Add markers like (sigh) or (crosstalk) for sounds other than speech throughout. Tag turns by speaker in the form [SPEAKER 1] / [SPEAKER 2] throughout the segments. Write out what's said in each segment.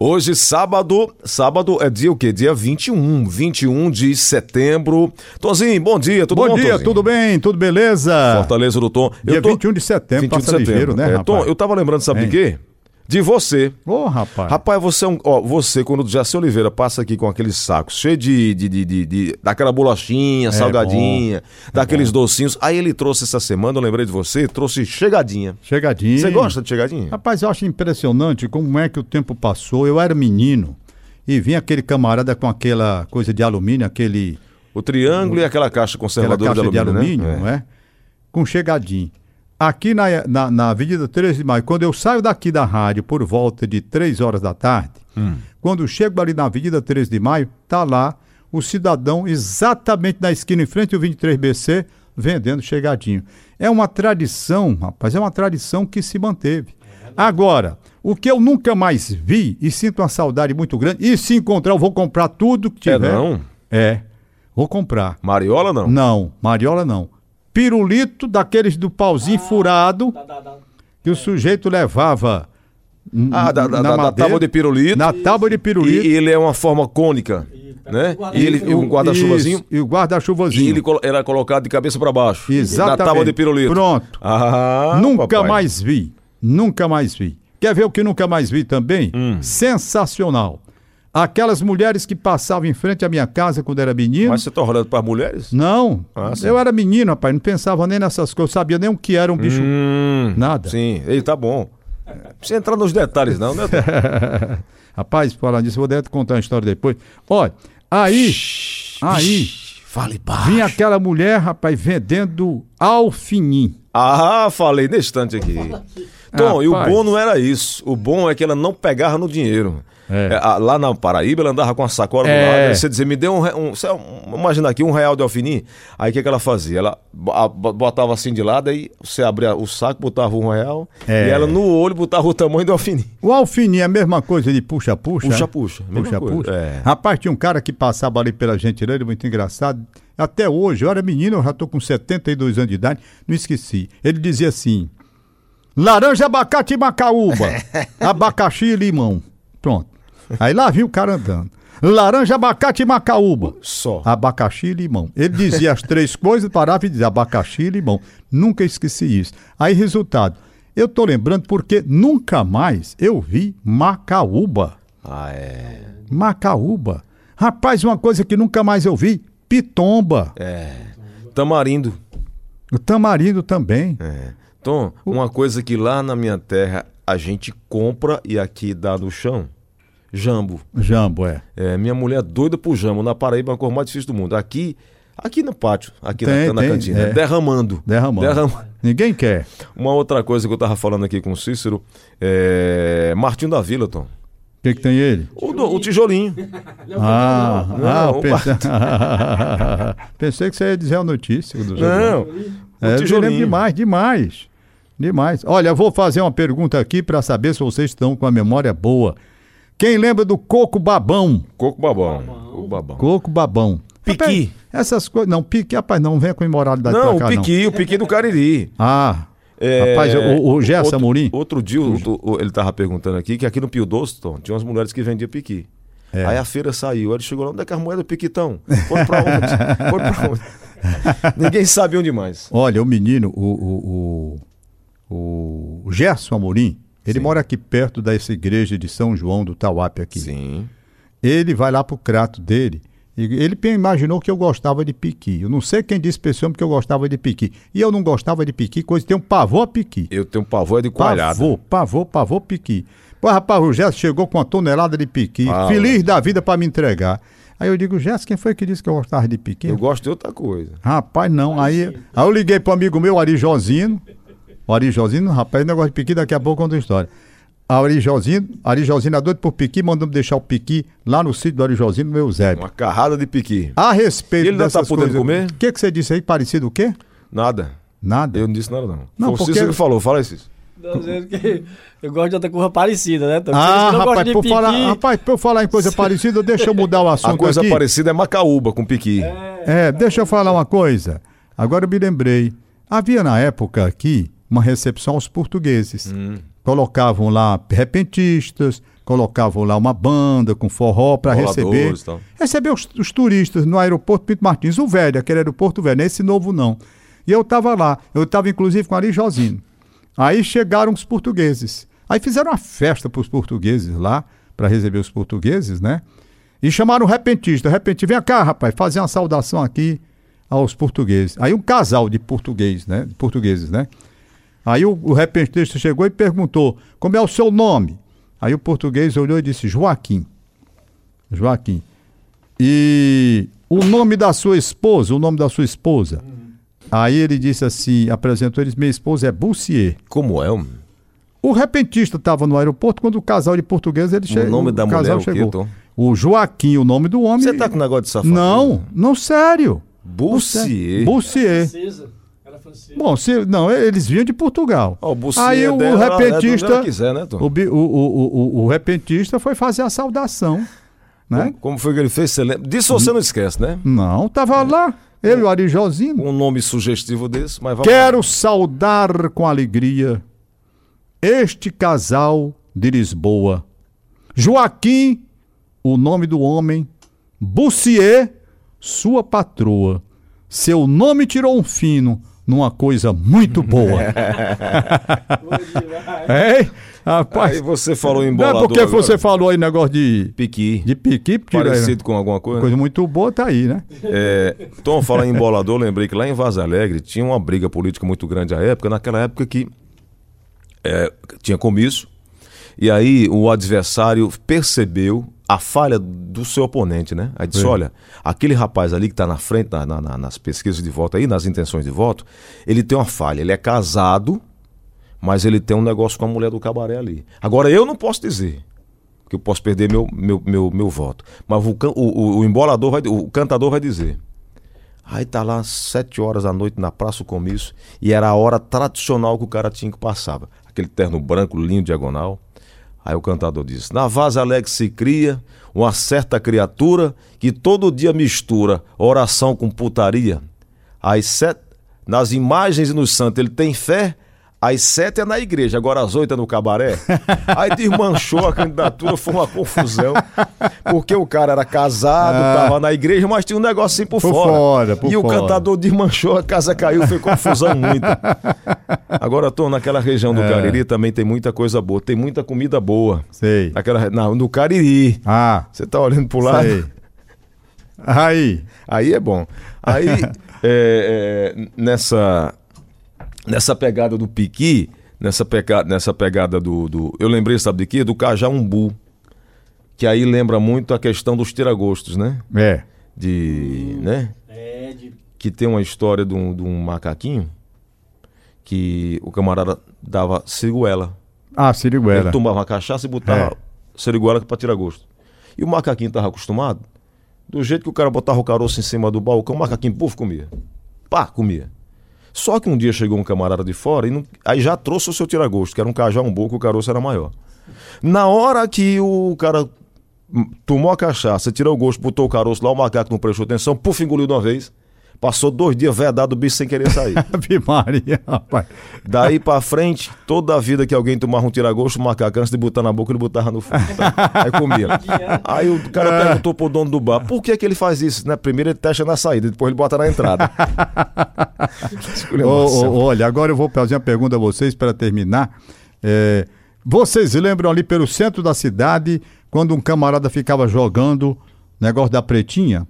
[SPEAKER 1] Hoje, sábado, sábado é dia o quê? Dia 21, 21 de setembro. Tonzinho, bom dia, tudo bom,
[SPEAKER 2] Bom dia,
[SPEAKER 1] Tonzinho?
[SPEAKER 2] tudo bem? Tudo beleza?
[SPEAKER 1] Fortaleza do Tom.
[SPEAKER 2] Dia
[SPEAKER 1] Eu tô...
[SPEAKER 2] 21 de setembro,
[SPEAKER 1] 21 de
[SPEAKER 2] passa ligeiro, né,
[SPEAKER 1] É,
[SPEAKER 2] rapaz?
[SPEAKER 1] Tom, eu tava lembrando, sabe de quê? De você.
[SPEAKER 2] Ô, rapaz.
[SPEAKER 1] Rapaz, você é um. Ó, você, quando o Jaci Oliveira passa aqui com aqueles sacos cheio de. de, de, de- de- daquela bolachinha, salgadinha, daqueles docinhos. Aí ele trouxe essa semana, eu lembrei de você, trouxe chegadinha.
[SPEAKER 2] Chegadinho.
[SPEAKER 1] Você gosta de chegadinha?
[SPEAKER 2] Rapaz, eu acho impressionante como é que o tempo passou. Eu era menino e vinha aquele camarada com aquela coisa de alumínio, aquele,
[SPEAKER 1] O triângulo e aquela caixa
[SPEAKER 2] aquela
[SPEAKER 1] conservadora
[SPEAKER 2] caixa de alumínio,
[SPEAKER 1] né?
[SPEAKER 2] não é? Com chegadinho. Aqui na, na, na Avenida 13 de Maio, quando eu saio daqui da rádio por volta de 3 horas da tarde,
[SPEAKER 1] Hum.
[SPEAKER 2] quando chego ali na Avenida 13 de Maio, tá lá o cidadão exatamente na esquina em frente ao 23BC vendendo chegadinho. É uma tradição, rapaz, é uma tradição que se manteve. Agora, o que eu nunca mais vi e sinto uma saudade muito grande, e se encontrar eu vou comprar tudo que
[SPEAKER 1] É
[SPEAKER 2] tiver.
[SPEAKER 1] não?
[SPEAKER 2] É, vou comprar.
[SPEAKER 1] Mariola não?
[SPEAKER 2] Não, Mariola não. Pirulito daqueles do pauzinho furado que o sujeito levava
[SPEAKER 1] Ah, da, da,
[SPEAKER 2] na
[SPEAKER 1] da- da
[SPEAKER 2] madeira,
[SPEAKER 1] tábua de pirulito.
[SPEAKER 2] Na tábua de
[SPEAKER 1] E,
[SPEAKER 2] pirulito.
[SPEAKER 1] e ele é uma forma cônica, né? E ele um guarda-chuvazinho.
[SPEAKER 2] E o guarda-chuvazinho.
[SPEAKER 1] E ele era colocado de cabeça para baixo.
[SPEAKER 2] Exatamente.
[SPEAKER 1] Na tábua de pirulito.
[SPEAKER 2] Pronto.
[SPEAKER 1] Ah,
[SPEAKER 2] nunca
[SPEAKER 1] papai.
[SPEAKER 2] mais vi. Nunca mais vi. Quer ver o que nunca mais vi também?
[SPEAKER 1] Hum.
[SPEAKER 2] Sensacional. Aquelas mulheres que passavam em frente à minha casa quando era menino.
[SPEAKER 1] Mas você tá olhando para mulheres?
[SPEAKER 2] Não.
[SPEAKER 1] Ah,
[SPEAKER 2] eu era menino, rapaz. Não pensava nem nessas coisas. Sabia nem o que era um bicho.
[SPEAKER 1] Hum,
[SPEAKER 2] Nada.
[SPEAKER 1] Sim, ei, tá bom. Não precisa entrar nos detalhes, não, né? (laughs)
[SPEAKER 2] Rapaz, falar disso, eu vou te contar uma história depois. Olha, aí, aí,
[SPEAKER 1] Fale baixo.
[SPEAKER 2] vinha aquela mulher, rapaz, vendendo alfinim.
[SPEAKER 1] Ah, falei nesse instante aqui. Tom, e o bom não era isso. O bom é que ela não pegava no dinheiro.
[SPEAKER 2] É.
[SPEAKER 1] É, lá na Paraíba, ela andava com a sacola do
[SPEAKER 2] É.
[SPEAKER 1] lado. Você dizia, me dê um, um, um- Imagina aqui, um real de alfinim. Aí o que, que ela fazia? Ela botava assim de lado, aí você abria o saco, botava um real.
[SPEAKER 2] É.
[SPEAKER 1] E ela no olho botava o tamanho do alfinim.
[SPEAKER 2] O alfinim é a mesma coisa de puxa-puxa?
[SPEAKER 1] Puxa,
[SPEAKER 2] é?
[SPEAKER 1] puxa. mesma
[SPEAKER 2] Puxa,
[SPEAKER 1] coisa.
[SPEAKER 2] puxa.
[SPEAKER 1] É.
[SPEAKER 2] Rapaz, tinha um cara que passava ali pela gentileza, muito engraçado. Até hoje, eu era menino, eu já tô com 72 anos de idade, não esqueci. Ele dizia assim: laranja, abacate e macaúba, (laughs) abacaxi e limão. Pronto. Aí lá vinha o cara andando. Laranja, abacate e macaúba.
[SPEAKER 1] Só.
[SPEAKER 2] Abacaxi e limão. Ele dizia as três (laughs) coisas, parava e dizia abacaxi e limão. Nunca esqueci isso. Aí, resultado, eu tô lembrando porque nunca mais eu vi macaúba.
[SPEAKER 1] Ah, é.
[SPEAKER 2] Macaúba. Rapaz, uma coisa que nunca mais eu vi, pitomba.
[SPEAKER 1] É. Tamarindo.
[SPEAKER 2] O tamarindo também.
[SPEAKER 1] É. Tom, uma coisa que lá na minha terra a gente compra e aqui dá no chão. Jambo.
[SPEAKER 2] Jambo, é.
[SPEAKER 1] É, minha mulher é doida por jambo. Na Paraíba é a cor mais difícil do mundo. Aqui, aqui no pátio, aqui
[SPEAKER 2] Tem,
[SPEAKER 1] na, na
[SPEAKER 2] tem,
[SPEAKER 1] cantina.
[SPEAKER 2] é.
[SPEAKER 1] Derramando.
[SPEAKER 2] Derramando.
[SPEAKER 1] Derram-
[SPEAKER 2] Ninguém quer.
[SPEAKER 1] Uma outra coisa que eu tava falando aqui com o Cícero é. Martinho da Vila, Tom.
[SPEAKER 2] O que, que tem ele?
[SPEAKER 1] O, do- o tijolinho. (laughs)
[SPEAKER 2] Ah, ah,
[SPEAKER 1] Não,
[SPEAKER 2] pensei... (laughs) pensei que você ia dizer a notícia do
[SPEAKER 1] Não.
[SPEAKER 2] É,
[SPEAKER 1] o
[SPEAKER 2] eu me lembro
[SPEAKER 1] tijolinho.
[SPEAKER 2] demais, demais. Demais. Olha, vou fazer uma pergunta aqui para saber se vocês estão com a memória boa. Quem lembra do coco babão?
[SPEAKER 1] Coco babão. Coco babão.
[SPEAKER 2] Coco babão.
[SPEAKER 1] Piqui.
[SPEAKER 2] Rapaz, essas coisas. Não, piqui, rapaz, não venha com imoralidade
[SPEAKER 1] Não,
[SPEAKER 2] pra
[SPEAKER 1] o
[SPEAKER 2] cá, não.
[SPEAKER 1] piqui, o piqui do Cariri.
[SPEAKER 2] Ah.
[SPEAKER 1] É,
[SPEAKER 2] Rapaz, o, o Gerson
[SPEAKER 1] outro,
[SPEAKER 2] Amorim.
[SPEAKER 1] Outro dia o- o- ele tava perguntando aqui que aqui no Pio Doce, Tom, tinha umas mulheres que vendiam piqui.
[SPEAKER 2] É.
[SPEAKER 1] Aí a feira saiu, ele chegou lá, onde é que as moedas do piquitão? Foram pra onde? (laughs) Foram pra onde? Ninguém sabe onde mais.
[SPEAKER 2] Olha, o menino, o, o, o, o Gerson Amorim, ele
[SPEAKER 1] Sim.
[SPEAKER 2] mora aqui perto dessa igreja de São João do Tauap aqui.
[SPEAKER 1] Sim.
[SPEAKER 2] Ele vai lá pro crato dele. E ele imaginou que eu gostava de piqui. Eu não sei quem disse pra esse homem que eu gostava de piqui. E eu não gostava de piqui, coisa tem um pavor a piqui.
[SPEAKER 1] Eu tenho pavor é de coalhada.
[SPEAKER 2] Pavor, pavor, pavor, piqui. Pô, rapaz, o Gerson chegou com uma tonelada de piqui,
[SPEAKER 1] Ah,
[SPEAKER 2] feliz da vida pra me entregar. Aí eu digo, Gerson, quem foi que disse que eu gostava de piqui?
[SPEAKER 1] Eu gosto de outra coisa.
[SPEAKER 2] Rapaz, não. Aí, aí eu liguei pro amigo meu, Ari Josino. O Ari Josino, rapaz, negócio de piqui, daqui a pouco eu conto a história. A Ari Josino, Ari Josino é doido por piqui, mandou-me deixar o piqui lá no sítio do Ari Josino, no meu Zé.
[SPEAKER 1] Uma carrada de piqui.
[SPEAKER 2] A respeito
[SPEAKER 1] E ele ainda tá
[SPEAKER 2] dessas
[SPEAKER 1] podendo
[SPEAKER 2] coisas-
[SPEAKER 1] comer?
[SPEAKER 2] O que, que você disse aí? Parecido o quê?
[SPEAKER 1] Nada.
[SPEAKER 2] Nada.
[SPEAKER 1] Eu não disse nada, não.
[SPEAKER 2] Não,
[SPEAKER 1] Foi o
[SPEAKER 2] porque-
[SPEAKER 1] Cícero que falou, fala
[SPEAKER 3] que eu gosto de outra coisa parecida, né? Então,
[SPEAKER 2] Ah, rapaz, por falar, rapaz, por falar em coisa parecida, deixa eu mudar o assunto
[SPEAKER 1] A coisa
[SPEAKER 2] aqui.
[SPEAKER 1] parecida é macaúba com piqui.
[SPEAKER 2] É, deixa eu falar uma coisa. Agora eu me lembrei. Havia na época aqui uma recepção aos portugueses.
[SPEAKER 1] Hum.
[SPEAKER 2] Colocavam lá repentistas, colocavam lá uma banda com forró para receber,
[SPEAKER 1] e tal.
[SPEAKER 2] receber os, os turistas no aeroporto Pinto Martins, o velho, aquele aeroporto velho, esse novo não. E eu estava lá, eu estava inclusive com Ari Josino. Aí chegaram os portugueses. Aí fizeram uma festa para os portugueses lá, para receber os portugueses, né? E chamaram o repentista. Repentista, vem cá, rapaz, fazer uma saudação aqui aos portugueses. Aí um casal de português, né? de portugueses, né? Aí o, o repentista chegou e perguntou: como é o seu nome? Aí o português olhou e disse: Joaquim. Joaquim. E o nome da sua esposa, o nome da sua esposa. Aí ele disse assim, apresentou eles, minha esposa é Bussier.
[SPEAKER 1] Como é? homem?
[SPEAKER 2] O repentista estava no aeroporto quando o casal de português ele chegou.
[SPEAKER 1] nome da mulher,
[SPEAKER 2] casal
[SPEAKER 1] o quê,
[SPEAKER 2] chegou. O Joaquim, o nome do homem.
[SPEAKER 1] Você tá com negócio de safado?
[SPEAKER 2] Não, não sério.
[SPEAKER 1] Bussier.
[SPEAKER 2] Bussier.
[SPEAKER 3] Francesa.
[SPEAKER 2] Bom, se, não, eles vinham de Portugal.
[SPEAKER 1] Ó, o Bussier
[SPEAKER 2] Aí o,
[SPEAKER 1] dela,
[SPEAKER 2] o
[SPEAKER 1] é
[SPEAKER 2] repentista,
[SPEAKER 1] quiser, né,
[SPEAKER 2] o, o, o, o, o repentista foi fazer a saudação, né?
[SPEAKER 1] Como, como foi que ele fez? Você lembra? Disso você não esquece, né?
[SPEAKER 2] Não, tava lá, eu e o Ari Josino.
[SPEAKER 1] Um nome sugestivo desse, mas vamos
[SPEAKER 2] Quero saudar com alegria este casal de Lisboa. Joaquim, o nome do homem, Bussier, sua patroa. Seu nome tirou um fino numa coisa muito boa. (laughs) Ei, rapaz,
[SPEAKER 1] Aí você falou em
[SPEAKER 2] não é porque
[SPEAKER 1] agora.
[SPEAKER 2] você falou aí negócio de,
[SPEAKER 1] Piqui.
[SPEAKER 2] de piqui, tira-
[SPEAKER 1] Parecido com alguma coisa.
[SPEAKER 2] coisa muito boa, tá aí, né?
[SPEAKER 1] É, Tom, falando em embolador, lembrei que lá em Vaz Alegre tinha uma briga política muito grande à época, naquela época que é, tinha comício, e aí o adversário percebeu a falha do seu oponente, né? Aí disse,
[SPEAKER 2] É.
[SPEAKER 1] olha, aquele rapaz ali que está na frente na- na- na- nas pesquisas de voto aí, nas intenções de voto, ele tem uma falha, ele é casado, mas ele tem um negócio com a mulher do cabaré ali. Agora eu não posso dizer que eu posso perder meu, meu, meu, meu voto. Mas o, o, o embolador vai, o cantador vai dizer. Aí tá lá sete horas da noite na Praça do Comício e era a hora tradicional que o cara tinha que passava. Aquele terno branco, lindo, diagonal. Aí o cantador disse: Na Vaza Alegre se cria uma certa criatura que todo dia mistura oração com putaria. Às sete, nas imagens e nos santos ele tem fé. Às sete é na igreja, agora às oito é no cabaré. (laughs) Aí desmanchou a candidatura, foi uma confusão. Porque o cara era casado, tava na igreja, mas tinha um negócio assim por,
[SPEAKER 2] Ah. Por
[SPEAKER 1] fora.
[SPEAKER 2] fora, por
[SPEAKER 1] e o
[SPEAKER 2] fora.
[SPEAKER 1] cantador desmanchou, a casa caiu, foi confusão muita. Agora, tô naquela região do
[SPEAKER 2] É.
[SPEAKER 1] Cariri também tem muita coisa boa, tem muita comida boa.
[SPEAKER 2] Sei.
[SPEAKER 1] Naquela, na, no Cariri.
[SPEAKER 2] Ah,
[SPEAKER 1] Você tá olhando pro lado?
[SPEAKER 2] sei. Aí,
[SPEAKER 1] Aí é bom. Aí, (laughs) é, é, nessa, nessa pegada do piqui, nessa, peca, nessa pegada do, do. Eu lembrei, sabe de quê? Do cajá umbu. Que aí lembra muito a questão dos tiragostos, né?
[SPEAKER 2] é.
[SPEAKER 1] De. né?
[SPEAKER 3] É, de
[SPEAKER 1] Que tem uma história de um, de um macaquinho que o camarada dava siriguela.
[SPEAKER 2] Ah,
[SPEAKER 1] Ele
[SPEAKER 2] Siriguela.
[SPEAKER 1] tomava uma cachaça e botava
[SPEAKER 2] É.
[SPEAKER 1] seriguela pra tirar gosto. E o macaquinho tava acostumado, do jeito que o cara botava o caroço em cima do balcão, o macaquinho, puf, comia. Pá, comia. Só que um dia chegou um camarada de fora e não- aí já trouxe o seu tiragosto, que era um cajá um que o caroço era maior. Na hora que o cara tomou a cachaça, tirou o gosto, botou o caroço lá, o macaco não prestou atenção, puf, engoliu de uma vez. Passou dois dias vedado o bicho sem querer sair. (laughs)
[SPEAKER 2] Maria, rapaz.
[SPEAKER 1] Daí pra frente, toda a vida que alguém tomava um tiragosto, o macaco, antes de botar na boca, ele botava no fundo. tá? Aí comia. Aí o cara perguntou pro dono do bar, por que que ele faz isso? Né? Primeiro ele testa na saída, depois ele bota na entrada. (laughs)
[SPEAKER 2] Ô, ô, olha, agora eu vou fazer uma pergunta a vocês para terminar. É, vocês lembram ali pelo centro da cidade, quando um camarada ficava jogando negócio da pretinha?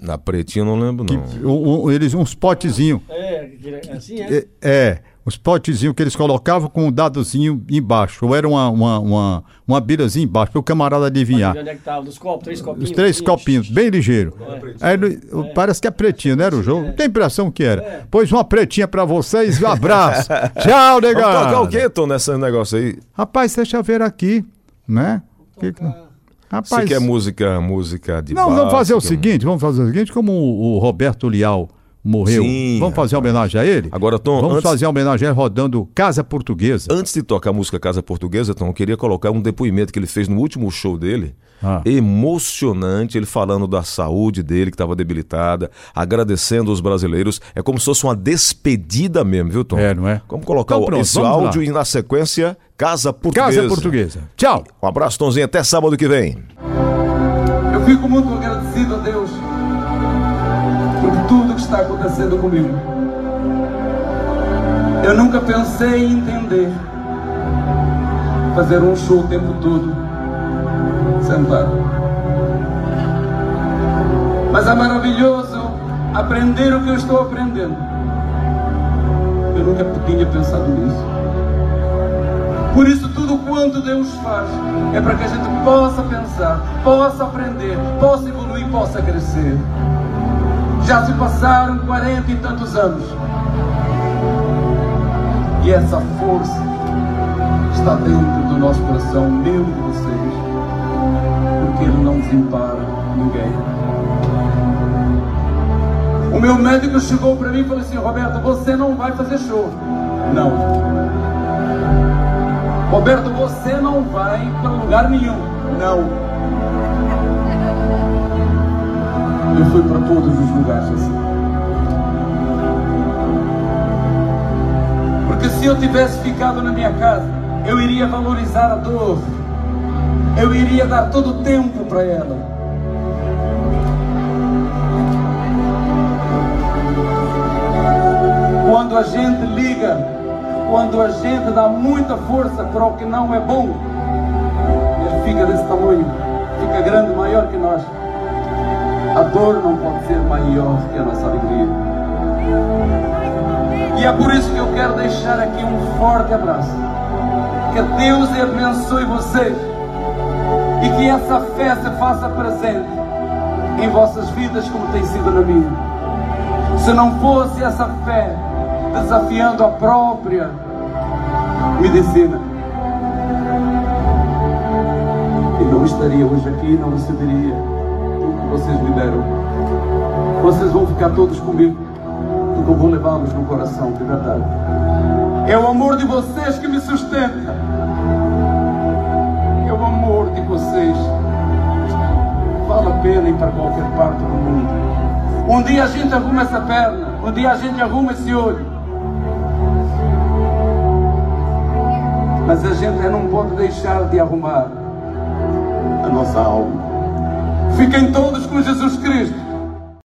[SPEAKER 1] Na pretinha eu não lembro, não.
[SPEAKER 2] O- o- eles, uns potezinhos.
[SPEAKER 3] É, aquele- assim é.
[SPEAKER 2] É, é, os potezinhos que eles colocavam com um dadozinho embaixo. Ou era uma, uma, uma, uma bilhazinha embaixo, para o camarada adivinhar.
[SPEAKER 3] Onde é que tava? Dos copos, três copinhos.
[SPEAKER 2] Os três copinhos, bem ligeiro. Aí, ele- Parece que é pretinho, não era o jogo? Tem impressão que era. Pois uma pretinha pra vocês, um abraço. (laughs) Tchau,
[SPEAKER 1] Vamos
[SPEAKER 2] negão.
[SPEAKER 1] tocar o quê, Tom, nesse negócio aí?
[SPEAKER 2] Rapaz, deixa eu ver aqui, né? Que que-
[SPEAKER 3] Tocar.
[SPEAKER 1] Você
[SPEAKER 2] Rapaz,
[SPEAKER 1] quer música, música de
[SPEAKER 2] não, vamos fazer o seguinte, vamos fazer o seguinte, como o, o Roberto Lial morreu.
[SPEAKER 1] Sim,
[SPEAKER 2] Vamos fazer homenagem a ele?
[SPEAKER 1] Agora, Tom,
[SPEAKER 2] Vamos
[SPEAKER 1] antes-
[SPEAKER 2] fazer homenagem a ele rodando Casa Portuguesa.
[SPEAKER 1] Antes de tocar a música Casa Portuguesa, Tom, eu queria colocar um depoimento que ele fez no último show dele.
[SPEAKER 2] Ah.
[SPEAKER 1] Emocionante, ele falando da saúde dele, que estava debilitada, agradecendo os brasileiros. É como se fosse uma despedida mesmo, viu, Tom?
[SPEAKER 2] É, não é?
[SPEAKER 1] Vamos colocar
[SPEAKER 2] Então
[SPEAKER 1] o-
[SPEAKER 2] pronto,
[SPEAKER 1] esse
[SPEAKER 2] vamos lá.
[SPEAKER 1] áudio e na sequência, Casa Portuguesa.
[SPEAKER 2] Casa Portuguesa. Tchau.
[SPEAKER 1] Um abraço, Tomzinho. Até sábado que vem.
[SPEAKER 4] Eu fico muito agradecido a Deus está acontecendo comigo. Eu nunca pensei em entender fazer um show o tempo todo sentado. Mas é maravilhoso aprender o que eu estou aprendendo. Eu nunca tinha pensado nisso. Por isso, tudo quanto Deus faz é para que a gente possa pensar, possa aprender, possa evoluir, possa crescer. Já se passaram 40 e tantos anos. E essa força está dentro do nosso coração, meu e de vocês. Porque Ele não desempara ninguém. O meu médico chegou para mim e falou assim: Roberto, você não vai fazer show. Não. Roberto, você não vai para lugar nenhum. Não. Eu fui para todos os lugares assim. Porque se eu tivesse ficado na minha casa, eu iria valorizar a dor. Eu iria dar todo o tempo para ela. Quando a gente liga, quando a gente dá muita força para o que não é bom, ele fica desse tamanho, fica grande, maior que nós. A dor não pode ser maior que a nossa alegria. E é por isso que eu quero deixar aqui um forte abraço. Que Deus abençoe vocês e que essa fé se faça presente em vossas vidas como tem sido na minha. Se não fosse essa fé desafiando a própria medicina, eu não estaria hoje aqui não receberia que vocês me deram. Vocês vão ficar todos comigo, porque eu vou levá-los no coração, de verdade. É o amor de vocês que me sustenta. É o amor de vocês. Vale a pena ir para qualquer parte do mundo. Um dia a gente arruma essa perna, um dia a gente arruma esse olho. Mas a gente não pode deixar de arrumar a nossa alma. Fiquem todos com Jesus Cristo.